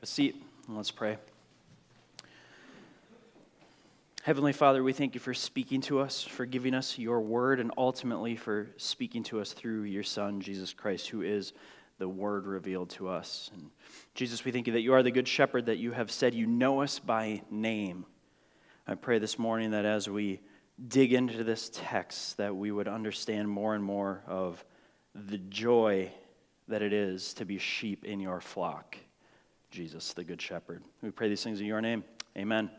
A seat, and let's pray. Heavenly Father, we thank you for speaking to us, for giving us your word, and ultimately for speaking to us through your Son, Jesus Christ, who is the word revealed to us. And Jesus, we thank you that you are the good shepherd, that you have said you know us by name. I pray this morning that as we dig into this text, that we would understand more and more of the joy that it is to be sheep in your flock. Jesus, the Good Shepherd. We pray these things in your name. Amen.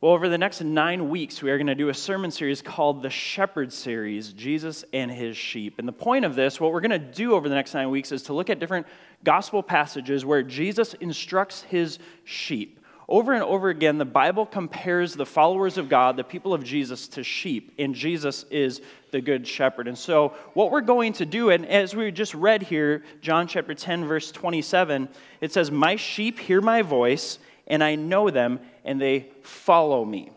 Well, over the next nine weeks, we are going to do a sermon series called the Shepherd Series Jesus and His Sheep. And the point of this, what we're going to do over the next nine weeks, is to look at different gospel passages where Jesus instructs His sheep. Over and over again, the Bible compares the followers of God, the people of Jesus, to sheep, and Jesus is the good shepherd. And so, what we're going to do, and as we just read here, John chapter 10, verse 27, it says, My sheep hear my voice, and I know them, and they follow me.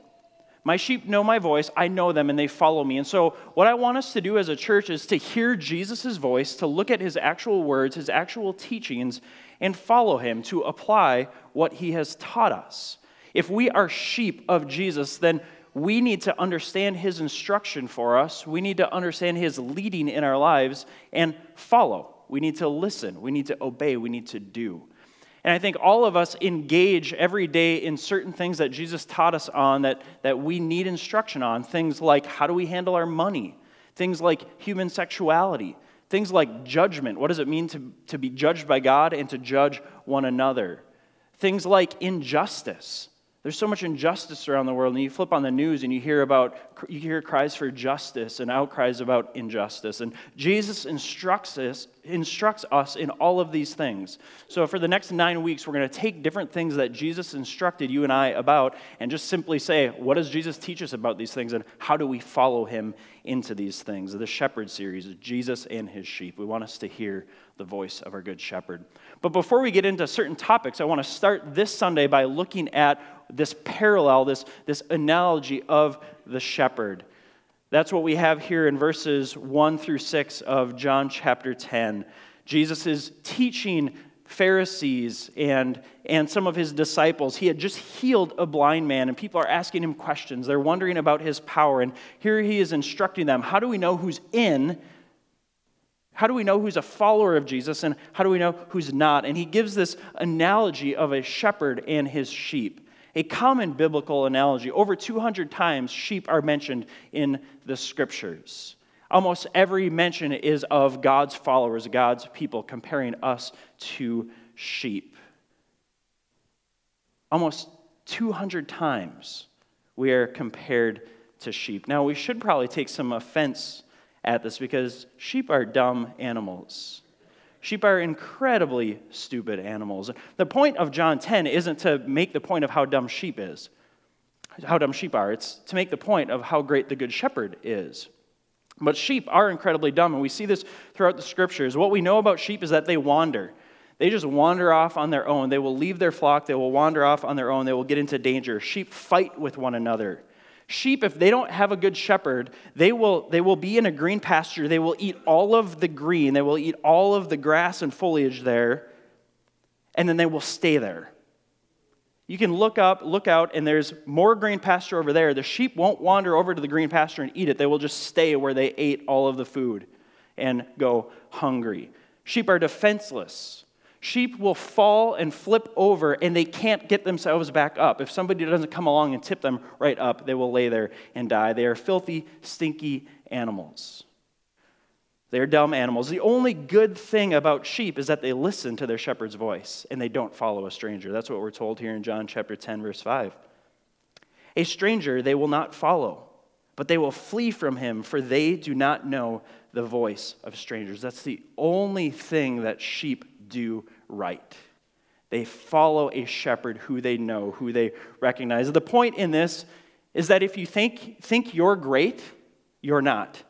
My sheep know my voice, I know them, and they follow me. And so, what I want us to do as a church is to hear Jesus' voice, to look at his actual words, his actual teachings, and follow him to apply what he has taught us. If we are sheep of Jesus, then we need to understand his instruction for us. We need to understand his leading in our lives and follow. We need to listen. We need to obey. We need to do. And I think all of us engage every day in certain things that Jesus taught us on that, that we need instruction on. Things like how do we handle our money? Things like human sexuality. Things like judgment. What does it mean to, to be judged by God and to judge one another? Things like injustice. There's so much injustice around the world, and you flip on the news and you hear about you hear cries for justice and outcries about injustice. And Jesus instructs us, instructs us in all of these things. So for the next nine weeks, we're going to take different things that Jesus instructed you and I about, and just simply say, what does Jesus teach us about these things, and how do we follow him into these things? The Shepherd series, Jesus and his sheep. We want us to hear the voice of our good shepherd. But before we get into certain topics, I want to start this Sunday by looking at this parallel, this, this analogy of the shepherd. That's what we have here in verses 1 through 6 of John chapter 10. Jesus is teaching Pharisees and, and some of his disciples. He had just healed a blind man, and people are asking him questions. They're wondering about his power. And here he is instructing them how do we know who's in how do we know who's a follower of Jesus and how do we know who's not? And he gives this analogy of a shepherd and his sheep. A common biblical analogy. Over 200 times, sheep are mentioned in the scriptures. Almost every mention is of God's followers, God's people, comparing us to sheep. Almost 200 times we are compared to sheep. Now, we should probably take some offense at this because sheep are dumb animals. Sheep are incredibly stupid animals. The point of John 10 isn't to make the point of how dumb sheep is, how dumb sheep are. It's to make the point of how great the good shepherd is. But sheep are incredibly dumb, and we see this throughout the scriptures. What we know about sheep is that they wander. They just wander off on their own. They will leave their flock, they will wander off on their own, they will get into danger. Sheep fight with one another. Sheep, if they don't have a good shepherd, they will, they will be in a green pasture. They will eat all of the green, they will eat all of the grass and foliage there, and then they will stay there. You can look up, look out, and there's more green pasture over there. The sheep won't wander over to the green pasture and eat it. They will just stay where they ate all of the food and go hungry. Sheep are defenseless. Sheep will fall and flip over and they can't get themselves back up. If somebody doesn't come along and tip them right up, they will lay there and die. They are filthy, stinky animals. They are dumb animals. The only good thing about sheep is that they listen to their shepherd's voice and they don't follow a stranger. That's what we're told here in John chapter 10, verse 5. A stranger they will not follow, but they will flee from him, for they do not know the voice of strangers. That's the only thing that sheep do right. They follow a shepherd who they know, who they recognize. The point in this is that if you think, think you're great, you're not.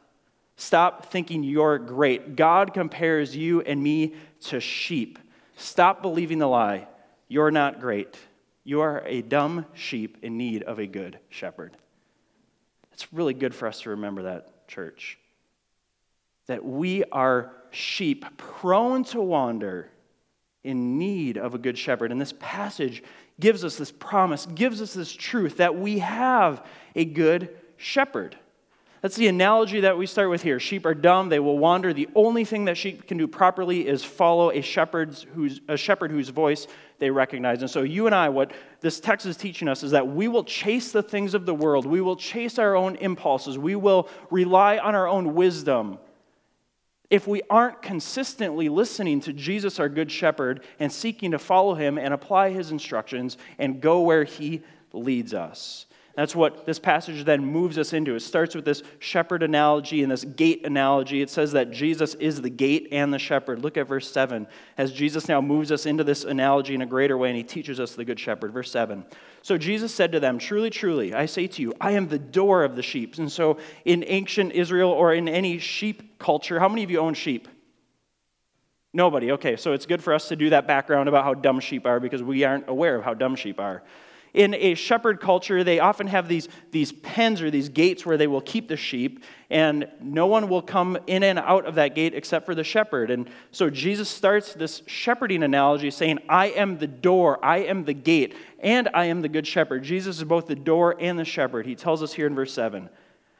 Stop thinking you're great. God compares you and me to sheep. Stop believing the lie. You're not great. You are a dumb sheep in need of a good shepherd. It's really good for us to remember that, church. That we are sheep prone to wander, in need of a good shepherd. And this passage gives us this promise, gives us this truth that we have a good shepherd. That's the analogy that we start with here. Sheep are dumb, they will wander. The only thing that sheep can do properly is follow a shepherd's whose, a shepherd whose voice they recognize. And so you and I, what this text is teaching us is that we will chase the things of the world. We will chase our own impulses. We will rely on our own wisdom if we aren't consistently listening to Jesus, our Good Shepherd, and seeking to follow him and apply his instructions and go where he leads us. That's what this passage then moves us into. It starts with this shepherd analogy and this gate analogy. It says that Jesus is the gate and the shepherd. Look at verse 7 as Jesus now moves us into this analogy in a greater way and he teaches us the good shepherd. Verse 7. So Jesus said to them, Truly, truly, I say to you, I am the door of the sheep. And so in ancient Israel or in any sheep culture, how many of you own sheep? Nobody. Okay, so it's good for us to do that background about how dumb sheep are because we aren't aware of how dumb sheep are in a shepherd culture, they often have these, these pens or these gates where they will keep the sheep, and no one will come in and out of that gate except for the shepherd. And so Jesus starts this shepherding analogy saying, I am the door, I am the gate, and I am the good shepherd. Jesus is both the door and the shepherd. He tells us here in verse 7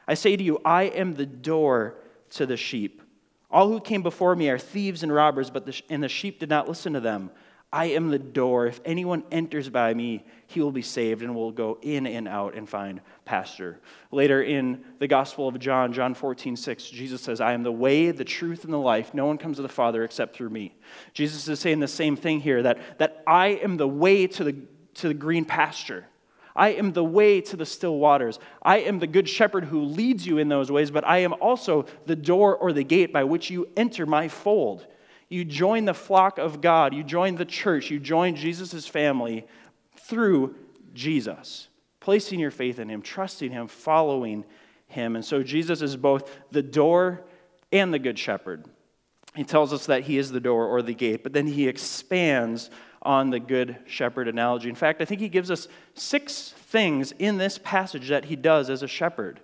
I say to you, I am the door to the sheep. All who came before me are thieves and robbers, but the, and the sheep did not listen to them. I am the door. If anyone enters by me, he will be saved and will go in and out and find pasture. Later in the Gospel of John, John 14, 6, Jesus says, I am the way, the truth, and the life. No one comes to the Father except through me. Jesus is saying the same thing here that, that I am the way to the, to the green pasture. I am the way to the still waters. I am the good shepherd who leads you in those ways, but I am also the door or the gate by which you enter my fold. You join the flock of God, you join the church, you join Jesus' family through Jesus, placing your faith in Him, trusting Him, following Him. And so Jesus is both the door and the good shepherd. He tells us that He is the door or the gate, but then He expands on the good shepherd analogy. In fact, I think He gives us six things in this passage that He does as a shepherd.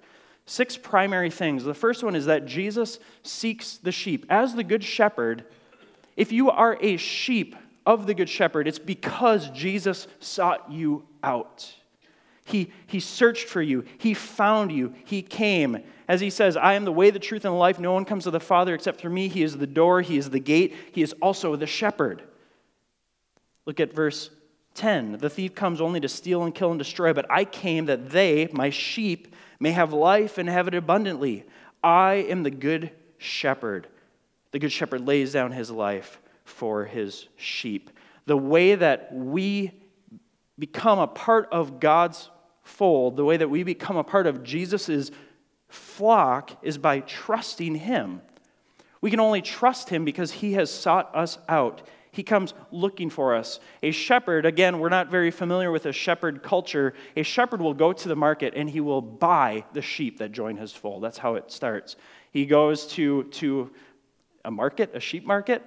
Six primary things. The first one is that Jesus seeks the sheep. As the good shepherd, if you are a sheep of the Good Shepherd, it's because Jesus sought you out. He, he searched for you. He found you. He came. As he says, I am the way, the truth, and the life. No one comes to the Father except through me. He is the door. He is the gate. He is also the shepherd. Look at verse 10. The thief comes only to steal and kill and destroy, but I came that they, my sheep, may have life and have it abundantly. I am the good shepherd. The Good Shepherd lays down his life for his sheep. The way that we become a part of God's fold, the way that we become a part of Jesus' flock, is by trusting him. We can only trust him because he has sought us out. He comes looking for us. A shepherd, again, we're not very familiar with a shepherd culture. A shepherd will go to the market and he will buy the sheep that join his fold. That's how it starts. He goes to, to a market, a sheep market.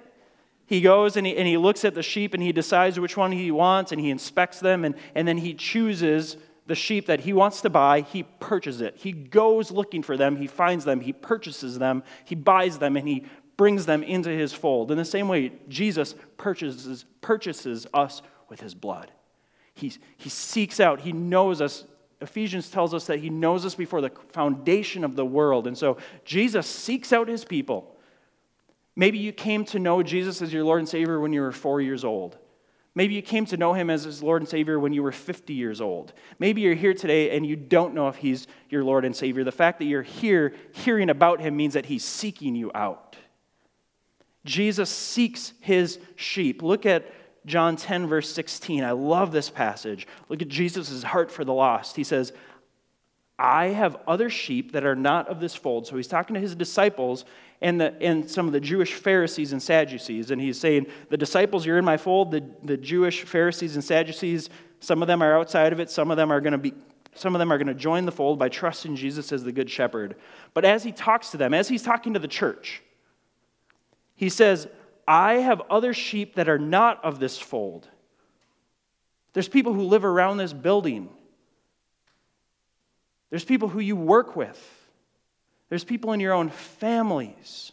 He goes and he, and he looks at the sheep and he decides which one he wants and he inspects them and, and then he chooses the sheep that he wants to buy. He purchases it. He goes looking for them. He finds them. He purchases them. He buys them and he brings them into his fold. In the same way, Jesus purchases, purchases us with his blood. He, he seeks out, he knows us. Ephesians tells us that he knows us before the foundation of the world. And so Jesus seeks out his people. Maybe you came to know Jesus as your Lord and Savior when you were four years old. Maybe you came to know him as his Lord and Savior when you were 50 years old. Maybe you're here today and you don't know if he's your Lord and Savior. The fact that you're here hearing about him means that he's seeking you out. Jesus seeks his sheep. Look at John 10, verse 16. I love this passage. Look at Jesus' heart for the lost. He says, I have other sheep that are not of this fold. So he's talking to his disciples and, the, and some of the Jewish Pharisees and Sadducees. And he's saying, The disciples, you're in my fold. The, the Jewish Pharisees and Sadducees, some of them are outside of it. Some of them are going to be. Some of them are going to join the fold by trusting Jesus as the good shepherd. But as he talks to them, as he's talking to the church, he says, I have other sheep that are not of this fold. There's people who live around this building. There's people who you work with. There's people in your own families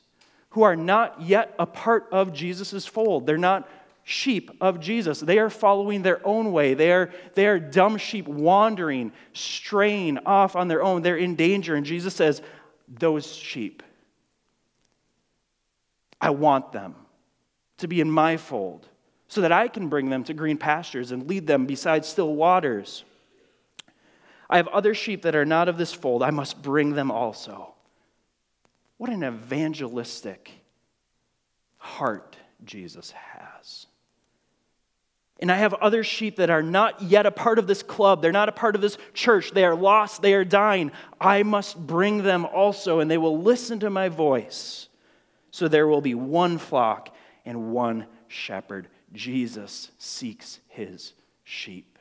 who are not yet a part of Jesus' fold. They're not sheep of Jesus. They are following their own way. They are, they are dumb sheep wandering, straying off on their own. They're in danger. And Jesus says, Those sheep, I want them to be in my fold so that I can bring them to green pastures and lead them beside still waters. I have other sheep that are not of this fold. I must bring them also. What an evangelistic heart Jesus has. And I have other sheep that are not yet a part of this club. They're not a part of this church. They are lost. They are dying. I must bring them also, and they will listen to my voice. So there will be one flock and one shepherd. Jesus seeks his sheep.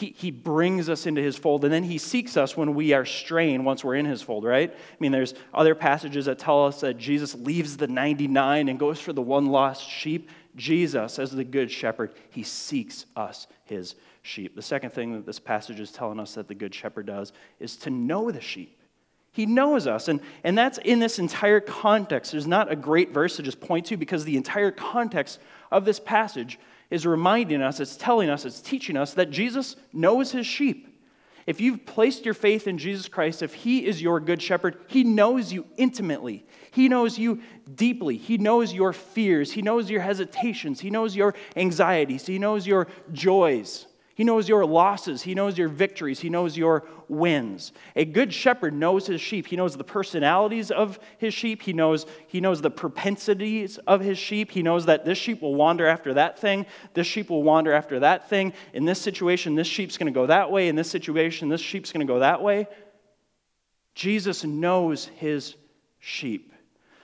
He, he brings us into his fold, and then he seeks us when we are straying once we're in his fold, right? I mean, there's other passages that tell us that Jesus leaves the 99 and goes for the one lost sheep. Jesus, as the good shepherd, he seeks us, his sheep. The second thing that this passage is telling us that the good shepherd does is to know the sheep. He knows us. And, and that's in this entire context. There's not a great verse to just point to because the entire context of this passage is reminding us, it's telling us, it's teaching us that Jesus knows his sheep. If you've placed your faith in Jesus Christ, if He is your good shepherd, He knows you intimately. He knows you deeply. He knows your fears. He knows your hesitations. He knows your anxieties. He knows your joys. He knows your losses. He knows your victories. He knows your wins. A good shepherd knows his sheep. He knows the personalities of his sheep. He knows, he knows the propensities of his sheep. He knows that this sheep will wander after that thing. This sheep will wander after that thing. In this situation, this sheep's going to go that way. In this situation, this sheep's going to go that way. Jesus knows his sheep.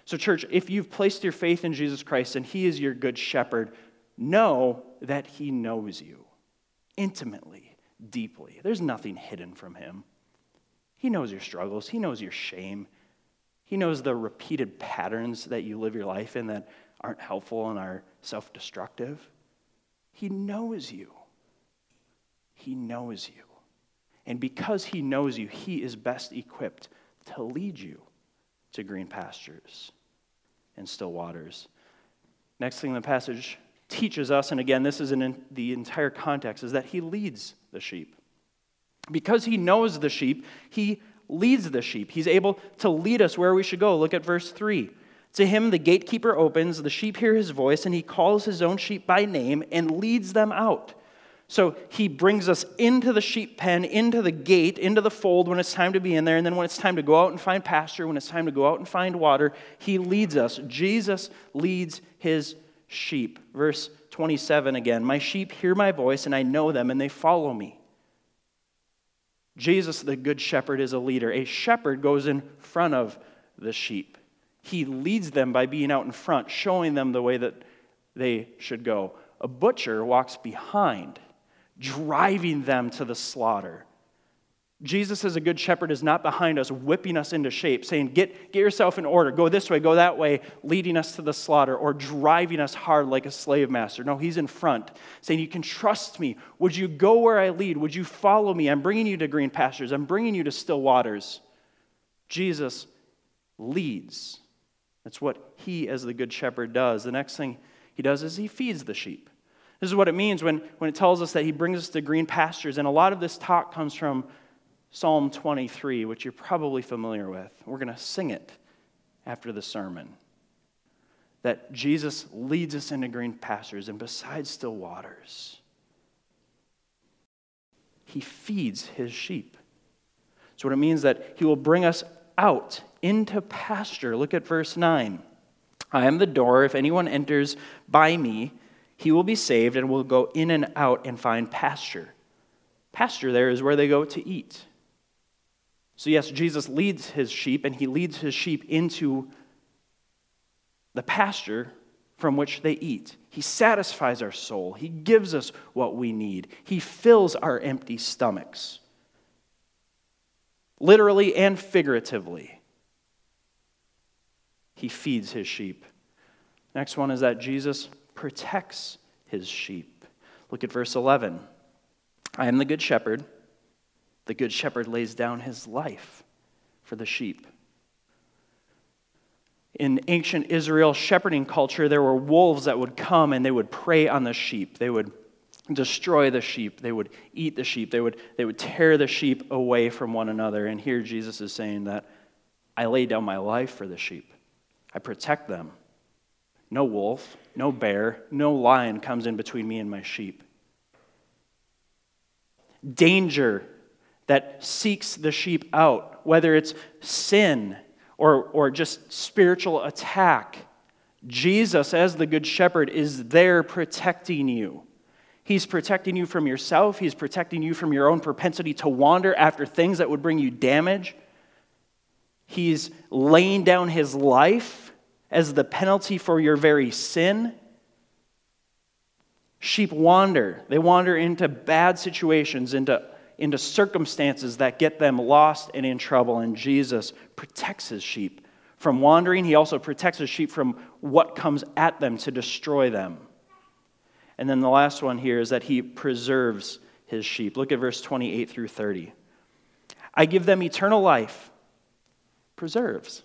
So, church, if you've placed your faith in Jesus Christ and he is your good shepherd, know that he knows you intimately, deeply. There's nothing hidden from him. He knows your struggles, he knows your shame. He knows the repeated patterns that you live your life in that aren't helpful and are self destructive. He knows you. He knows you. And because he knows you, he is best equipped to lead you to green pastures and still waters. Next thing in the passage teaches us, and again, this is in the entire context, is that he leads the sheep. Because he knows the sheep, he leads the sheep. He's able to lead us where we should go. Look at verse 3. To him, the gatekeeper opens, the sheep hear his voice, and he calls his own sheep by name and leads them out. So he brings us into the sheep pen, into the gate, into the fold when it's time to be in there. And then when it's time to go out and find pasture, when it's time to go out and find water, he leads us. Jesus leads his sheep. Verse 27 again My sheep hear my voice, and I know them, and they follow me. Jesus, the good shepherd, is a leader. A shepherd goes in front of the sheep. He leads them by being out in front, showing them the way that they should go. A butcher walks behind, driving them to the slaughter. Jesus, as a good shepherd, is not behind us, whipping us into shape, saying, get, get yourself in order, go this way, go that way, leading us to the slaughter, or driving us hard like a slave master. No, he's in front, saying, You can trust me. Would you go where I lead? Would you follow me? I'm bringing you to green pastures, I'm bringing you to still waters. Jesus leads. That's what he, as the good shepherd, does. The next thing he does is he feeds the sheep. This is what it means when, when it tells us that he brings us to green pastures. And a lot of this talk comes from Psalm 23, which you're probably familiar with. We're going to sing it after the sermon. That Jesus leads us into green pastures and beside still waters. He feeds his sheep. So, what it means that he will bring us out into pasture. Look at verse 9. I am the door. If anyone enters by me, he will be saved and will go in and out and find pasture. Pasture there is where they go to eat. So, yes, Jesus leads his sheep, and he leads his sheep into the pasture from which they eat. He satisfies our soul, he gives us what we need, he fills our empty stomachs, literally and figuratively. He feeds his sheep. Next one is that Jesus protects his sheep. Look at verse 11. I am the good shepherd. The good shepherd lays down his life for the sheep. In ancient Israel shepherding culture, there were wolves that would come and they would prey on the sheep. They would destroy the sheep. They would eat the sheep. They would, they would tear the sheep away from one another. And here Jesus is saying that I lay down my life for the sheep, I protect them. No wolf, no bear, no lion comes in between me and my sheep. Danger that seeks the sheep out, whether it's sin or, or just spiritual attack. Jesus, as the Good Shepherd, is there protecting you. He's protecting you from yourself. He's protecting you from your own propensity to wander after things that would bring you damage. He's laying down his life as the penalty for your very sin. Sheep wander. They wander into bad situations, into, into circumstances that get them lost and in trouble. And Jesus protects his sheep from wandering. He also protects his sheep from what comes at them to destroy them. And then the last one here is that he preserves his sheep. Look at verse 28 through 30. I give them eternal life, preserves.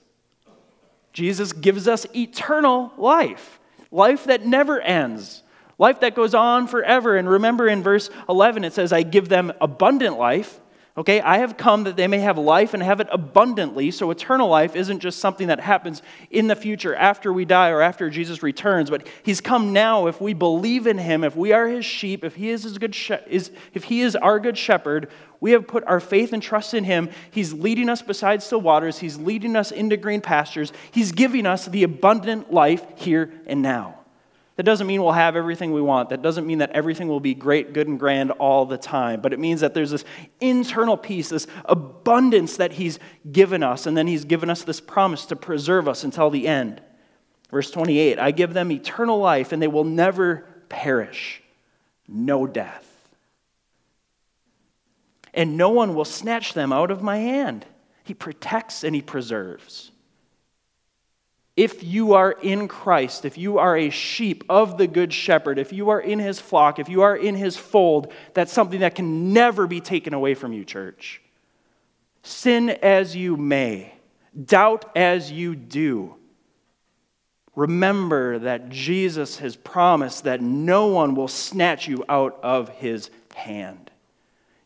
Jesus gives us eternal life, life that never ends, life that goes on forever. And remember in verse 11, it says, I give them abundant life. Okay, I have come that they may have life and have it abundantly. So, eternal life isn't just something that happens in the future after we die or after Jesus returns, but He's come now if we believe in Him, if we are His sheep, if He is, his good she- is, if he is our good shepherd, we have put our faith and trust in Him. He's leading us beside still waters, He's leading us into green pastures, He's giving us the abundant life here and now. That doesn't mean we'll have everything we want. That doesn't mean that everything will be great, good, and grand all the time. But it means that there's this internal peace, this abundance that He's given us. And then He's given us this promise to preserve us until the end. Verse 28 I give them eternal life, and they will never perish, no death. And no one will snatch them out of my hand. He protects and He preserves. If you are in Christ, if you are a sheep of the Good Shepherd, if you are in his flock, if you are in his fold, that's something that can never be taken away from you, church. Sin as you may, doubt as you do, remember that Jesus has promised that no one will snatch you out of his hand.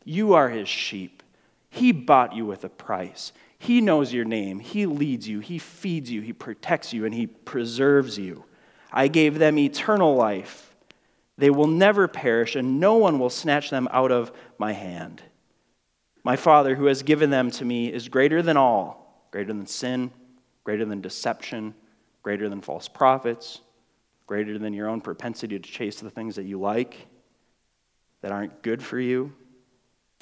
You are his sheep. He bought you with a price. He knows your name. He leads you. He feeds you. He protects you, and He preserves you. I gave them eternal life. They will never perish, and no one will snatch them out of my hand. My Father, who has given them to me, is greater than all, greater than sin, greater than deception, greater than false prophets, greater than your own propensity to chase the things that you like that aren't good for you.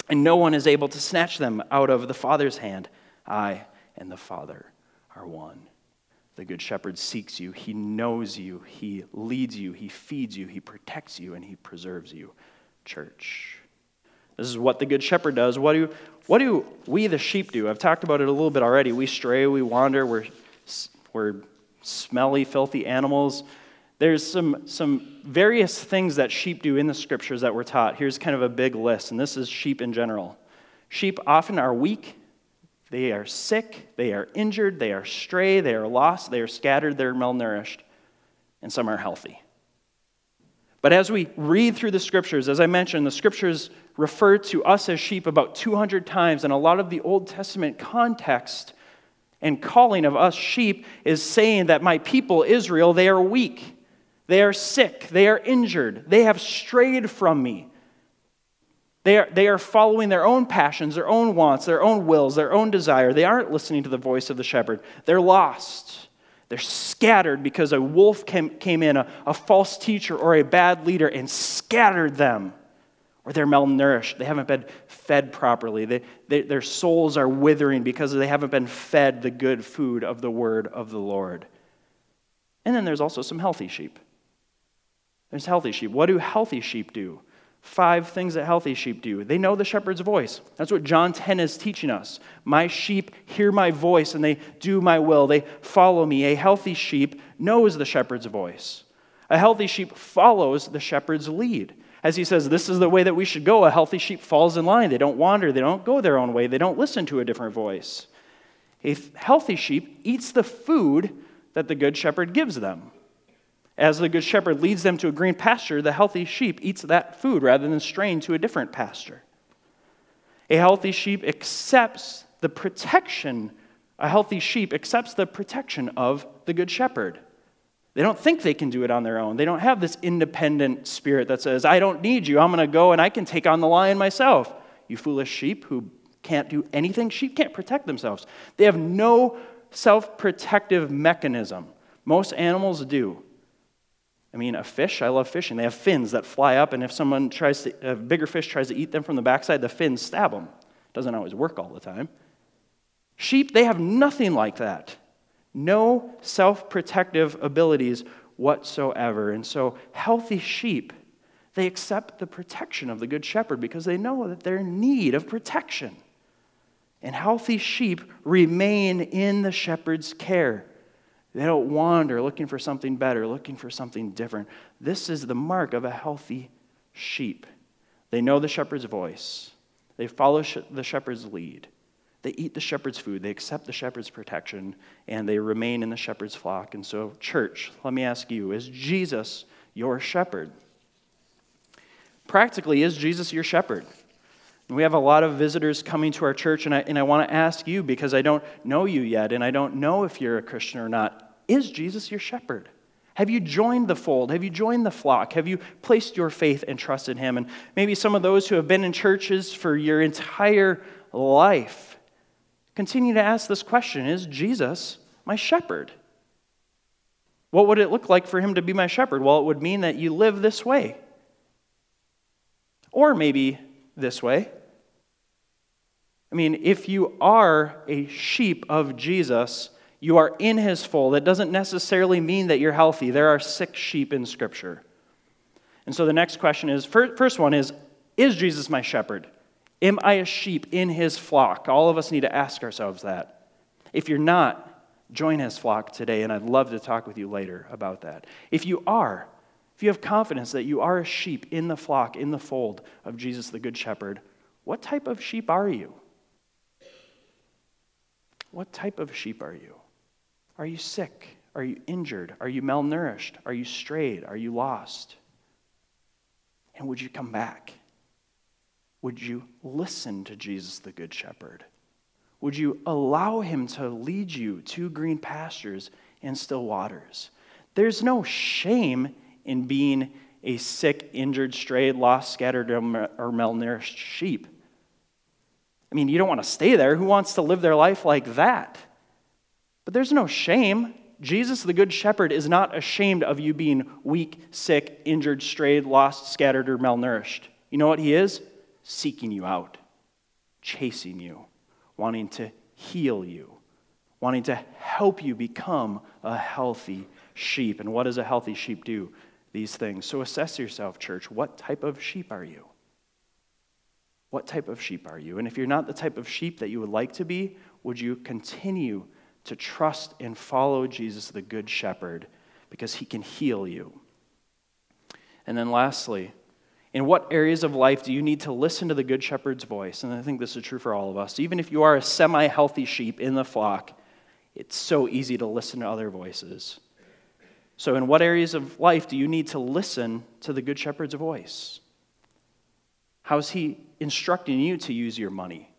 And no one is able to snatch them out of the Father's hand. I and the Father are one. The Good Shepherd seeks you. He knows you. He leads you. He feeds you. He protects you. And He preserves you. Church. This is what the Good Shepherd does. What do, what do we, the sheep, do? I've talked about it a little bit already. We stray, we wander, we're, we're smelly, filthy animals. There's some, some various things that sheep do in the scriptures that we're taught. Here's kind of a big list, and this is sheep in general. Sheep often are weak they are sick, they are injured, they are stray, they are lost, they are scattered, they're malnourished, and some are healthy. But as we read through the scriptures, as I mentioned, the scriptures refer to us as sheep about 200 times, and a lot of the Old Testament context and calling of us sheep is saying that my people, Israel, they are weak, they are sick, they are injured, they have strayed from me. They are, they are following their own passions, their own wants, their own wills, their own desire. They aren't listening to the voice of the shepherd. They're lost. They're scattered because a wolf came, came in, a, a false teacher or a bad leader, and scattered them. Or they're malnourished. They haven't been fed properly. They, they, their souls are withering because they haven't been fed the good food of the word of the Lord. And then there's also some healthy sheep. There's healthy sheep. What do healthy sheep do? Five things that healthy sheep do. They know the shepherd's voice. That's what John 10 is teaching us. My sheep hear my voice and they do my will. They follow me. A healthy sheep knows the shepherd's voice. A healthy sheep follows the shepherd's lead. As he says, this is the way that we should go. A healthy sheep falls in line. They don't wander. They don't go their own way. They don't listen to a different voice. A healthy sheep eats the food that the Good Shepherd gives them. As the Good Shepherd leads them to a green pasture, the healthy sheep eats that food rather than straying to a different pasture. A healthy sheep accepts the protection, a healthy sheep accepts the protection of the Good Shepherd. They don't think they can do it on their own. They don't have this independent spirit that says, I don't need you. I'm going to go and I can take on the lion myself. You foolish sheep who can't do anything. Sheep can't protect themselves. They have no self protective mechanism. Most animals do. I mean, a fish, I love fishing. They have fins that fly up, and if someone tries to, a bigger fish tries to eat them from the backside, the fins stab them. Doesn't always work all the time. Sheep, they have nothing like that. No self protective abilities whatsoever. And so, healthy sheep, they accept the protection of the Good Shepherd because they know that they're in need of protection. And healthy sheep remain in the shepherd's care. They don't wander looking for something better, looking for something different. This is the mark of a healthy sheep. They know the shepherd's voice, they follow the shepherd's lead. They eat the shepherd's food, they accept the shepherd's protection, and they remain in the shepherd's flock. And so, church, let me ask you is Jesus your shepherd? Practically, is Jesus your shepherd? We have a lot of visitors coming to our church, and I, and I want to ask you because I don't know you yet, and I don't know if you're a Christian or not. Is Jesus your shepherd? Have you joined the fold? Have you joined the flock? Have you placed your faith and trust in Him? And maybe some of those who have been in churches for your entire life continue to ask this question Is Jesus my shepherd? What would it look like for him to be my shepherd? Well, it would mean that you live this way. Or maybe this way. I mean, if you are a sheep of Jesus, you are in his fold. That doesn't necessarily mean that you're healthy. There are sick sheep in Scripture. And so the next question is first one is Is Jesus my shepherd? Am I a sheep in his flock? All of us need to ask ourselves that. If you're not, join his flock today, and I'd love to talk with you later about that. If you are, if you have confidence that you are a sheep in the flock, in the fold of Jesus the Good Shepherd, what type of sheep are you? What type of sheep are you? Are you sick? Are you injured? Are you malnourished? Are you strayed? Are you lost? And would you come back? Would you listen to Jesus, the Good Shepherd? Would you allow him to lead you to green pastures and still waters? There's no shame in being a sick, injured, strayed, lost, scattered, or malnourished sheep. I mean, you don't want to stay there. Who wants to live their life like that? But there's no shame. Jesus, the Good Shepherd, is not ashamed of you being weak, sick, injured, strayed, lost, scattered, or malnourished. You know what he is? seeking you out, chasing you, wanting to heal you, wanting to help you become a healthy sheep. And what does a healthy sheep do? These things. So assess yourself, church. What type of sheep are you? What type of sheep are you? And if you're not the type of sheep that you would like to be, would you continue to trust and follow Jesus, the Good Shepherd, because he can heal you? And then lastly, in what areas of life do you need to listen to the Good Shepherd's voice? And I think this is true for all of us. Even if you are a semi healthy sheep in the flock, it's so easy to listen to other voices. So, in what areas of life do you need to listen to the Good Shepherd's voice? How's he instructing you to use your money?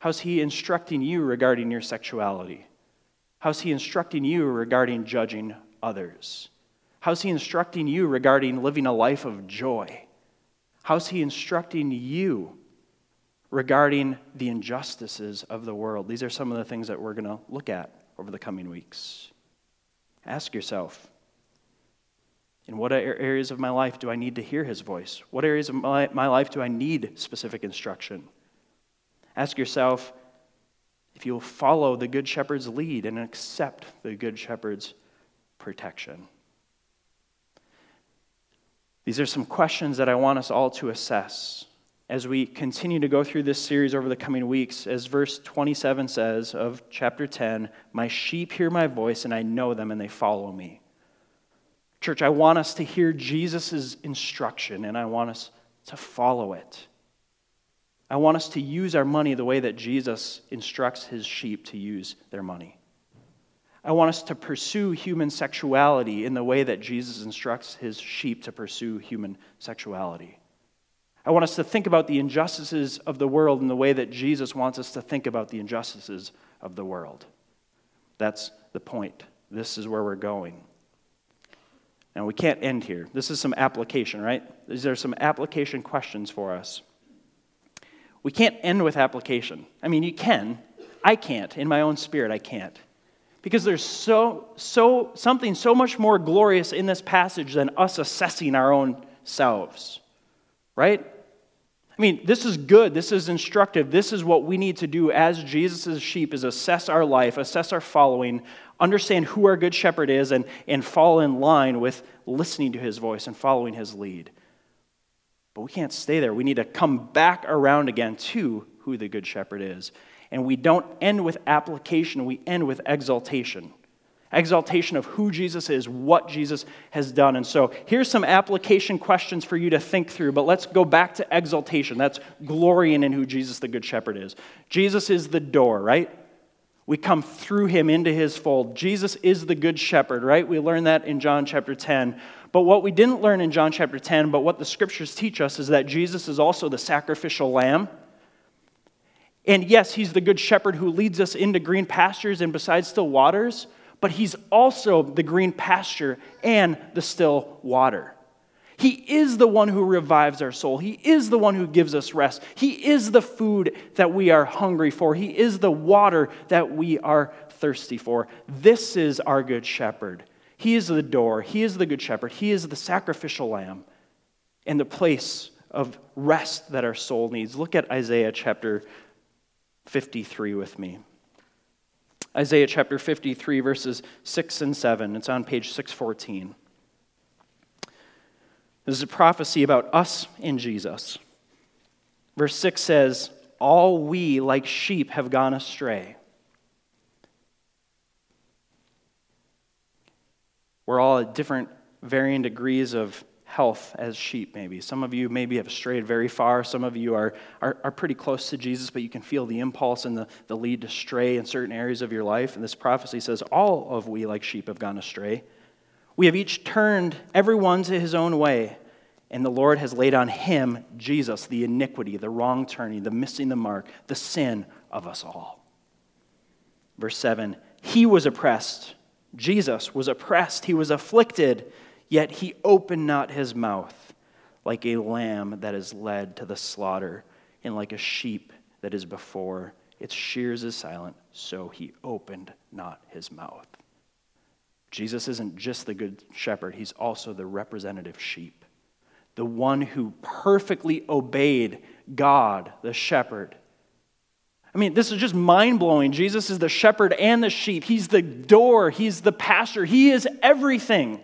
How's he instructing you regarding your sexuality? How's he instructing you regarding judging others? How's he instructing you regarding living a life of joy? How's he instructing you regarding the injustices of the world? These are some of the things that we're going to look at over the coming weeks. Ask yourself in what areas of my life do I need to hear his voice? What areas of my, my life do I need specific instruction? Ask yourself if you'll follow the Good Shepherd's lead and accept the Good Shepherd's protection. These are some questions that I want us all to assess as we continue to go through this series over the coming weeks. As verse 27 says of chapter 10, My sheep hear my voice, and I know them, and they follow me. Church, I want us to hear Jesus' instruction, and I want us to follow it. I want us to use our money the way that Jesus instructs his sheep to use their money. I want us to pursue human sexuality in the way that Jesus instructs his sheep to pursue human sexuality. I want us to think about the injustices of the world in the way that Jesus wants us to think about the injustices of the world. That's the point. This is where we're going. And we can't end here. This is some application, right? These are some application questions for us. We can't end with application. I mean, you can. I can't. In my own spirit, I can't. Because there's so, so, something so much more glorious in this passage than us assessing our own selves, right? I mean, this is good. This is instructive. This is what we need to do as Jesus' sheep is assess our life, assess our following, understand who our good shepherd is, and, and fall in line with listening to his voice and following his lead. But we can't stay there. We need to come back around again to who the good shepherd is. And we don't end with application, we end with exaltation. Exaltation of who Jesus is, what Jesus has done. And so here's some application questions for you to think through, but let's go back to exaltation. That's glorying in who Jesus the Good Shepherd is. Jesus is the door, right? We come through him into his fold. Jesus is the Good Shepherd, right? We learned that in John chapter 10. But what we didn't learn in John chapter 10, but what the scriptures teach us, is that Jesus is also the sacrificial lamb. And yes, he's the good shepherd who leads us into green pastures and beside still waters, but he's also the green pasture and the still water. He is the one who revives our soul. He is the one who gives us rest. He is the food that we are hungry for. He is the water that we are thirsty for. This is our good shepherd. He is the door. He is the good shepherd. He is the sacrificial lamb and the place of rest that our soul needs. Look at Isaiah chapter 53 with me. Isaiah chapter 53, verses 6 and 7. It's on page 614. This is a prophecy about us in Jesus. Verse 6 says, All we, like sheep, have gone astray. We're all at different, varying degrees of health as sheep, maybe. Some of you maybe have strayed very far. Some of you are, are, are, pretty close to Jesus, but you can feel the impulse and the, the lead to stray in certain areas of your life. And this prophecy says, All of we, like sheep, have gone astray. We have each turned everyone to his own way, and the Lord has laid on him, Jesus, the iniquity, the wrong turning, the missing the mark, the sin of us all. Verse 7 He was oppressed. Jesus was oppressed. He was afflicted Yet he opened not his mouth, like a lamb that is led to the slaughter, and like a sheep that is before its shears is silent, so he opened not his mouth. Jesus isn't just the good shepherd, he's also the representative sheep, the one who perfectly obeyed God, the shepherd. I mean, this is just mind blowing. Jesus is the shepherd and the sheep. He's the door, he's the pastor, he is everything.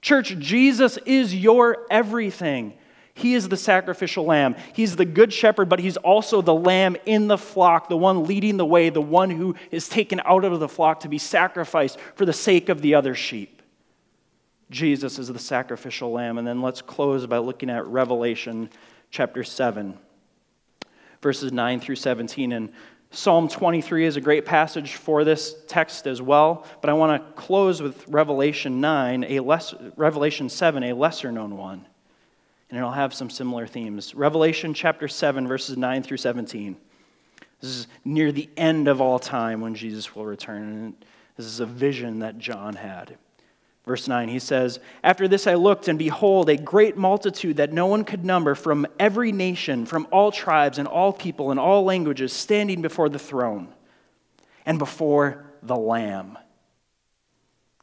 Church, Jesus is your everything. He is the sacrificial lamb. He's the good shepherd, but he's also the lamb in the flock, the one leading the way, the one who is taken out of the flock to be sacrificed for the sake of the other sheep. Jesus is the sacrificial lamb. And then let's close by looking at Revelation chapter 7, verses 9 through 17. And Psalm 23 is a great passage for this text as well, but I want to close with Revelation 9, a less, Revelation 7, a lesser known one. And it'll have some similar themes. Revelation chapter 7, verses 9 through 17. This is near the end of all time when Jesus will return. And this is a vision that John had. Verse 9, he says, After this I looked, and behold, a great multitude that no one could number from every nation, from all tribes and all people and all languages, standing before the throne and before the Lamb,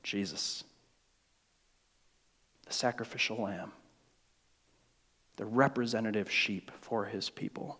Jesus, the sacrificial Lamb, the representative sheep for his people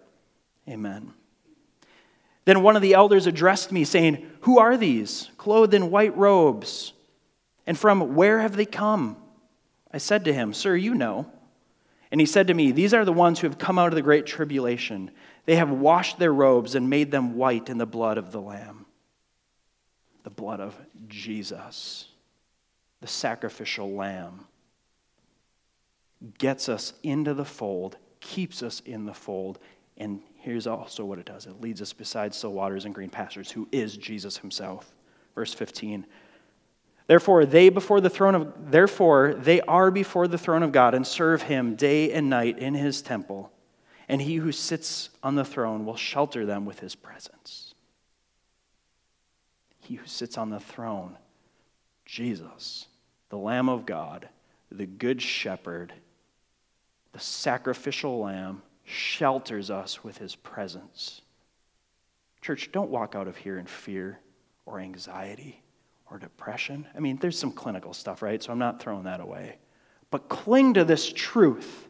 Amen. Then one of the elders addressed me, saying, Who are these, clothed in white robes? And from where have they come? I said to him, Sir, you know. And he said to me, These are the ones who have come out of the great tribulation. They have washed their robes and made them white in the blood of the Lamb. The blood of Jesus, the sacrificial Lamb, gets us into the fold, keeps us in the fold, and here's also what it does it leads us beside still waters and green pastures, who is Jesus himself. Verse 15. Therefore, they before the throne of therefore they are before the throne of God and serve him day and night in his temple, and he who sits on the throne will shelter them with his presence. He who sits on the throne, Jesus, the Lamb of God, the good shepherd, the sacrificial lamb, shelters us with his presence. Church, don't walk out of here in fear or anxiety or depression. I mean, there's some clinical stuff, right? So I'm not throwing that away. But cling to this truth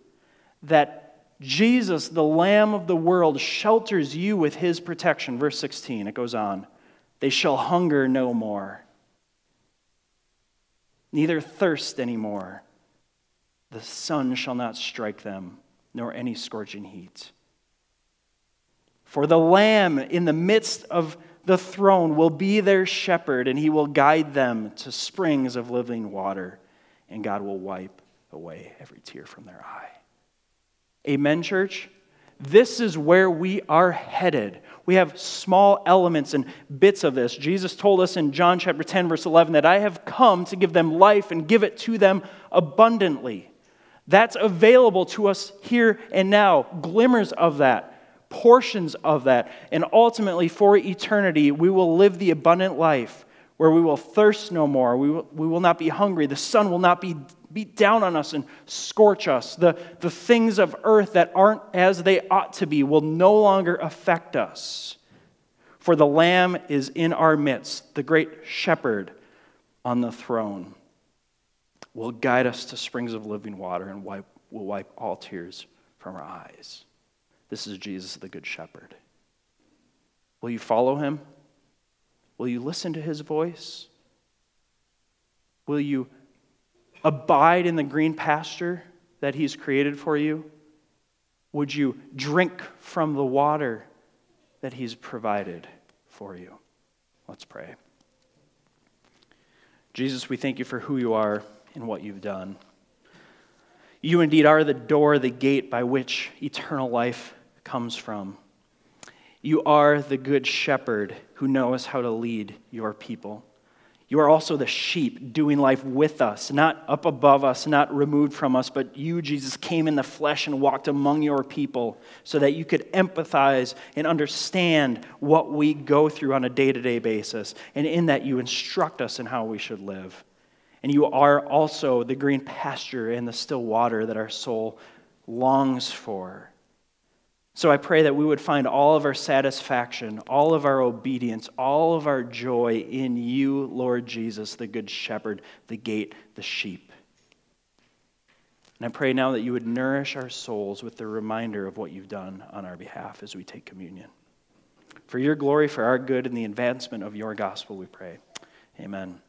that Jesus, the Lamb of the world, shelters you with his protection. Verse 16, it goes on. They shall hunger no more, neither thirst anymore. The sun shall not strike them, nor any scorching heat. For the Lamb in the midst of the throne will be their shepherd, and he will guide them to springs of living water, and God will wipe away every tear from their eye. Amen, church? This is where we are headed. We have small elements and bits of this. Jesus told us in John chapter 10, verse 11, that I have come to give them life and give it to them abundantly. That's available to us here and now, glimmers of that portions of that. And ultimately, for eternity, we will live the abundant life where we will thirst no more. We will, we will not be hungry. The sun will not be beat down on us and scorch us. The, the things of earth that aren't as they ought to be will no longer affect us. For the Lamb is in our midst, the great shepherd on the throne will guide us to springs of living water and wipe, will wipe all tears from our eyes. This is Jesus, the Good Shepherd. Will you follow him? Will you listen to his voice? Will you abide in the green pasture that he's created for you? Would you drink from the water that he's provided for you? Let's pray. Jesus, we thank you for who you are and what you've done. You indeed are the door, the gate by which eternal life comes from. You are the good shepherd who knows how to lead your people. You are also the sheep doing life with us, not up above us, not removed from us, but you, Jesus, came in the flesh and walked among your people so that you could empathize and understand what we go through on a day to day basis. And in that, you instruct us in how we should live. And you are also the green pasture and the still water that our soul longs for. So I pray that we would find all of our satisfaction, all of our obedience, all of our joy in you, Lord Jesus, the Good Shepherd, the gate, the sheep. And I pray now that you would nourish our souls with the reminder of what you've done on our behalf as we take communion. For your glory, for our good, and the advancement of your gospel, we pray. Amen.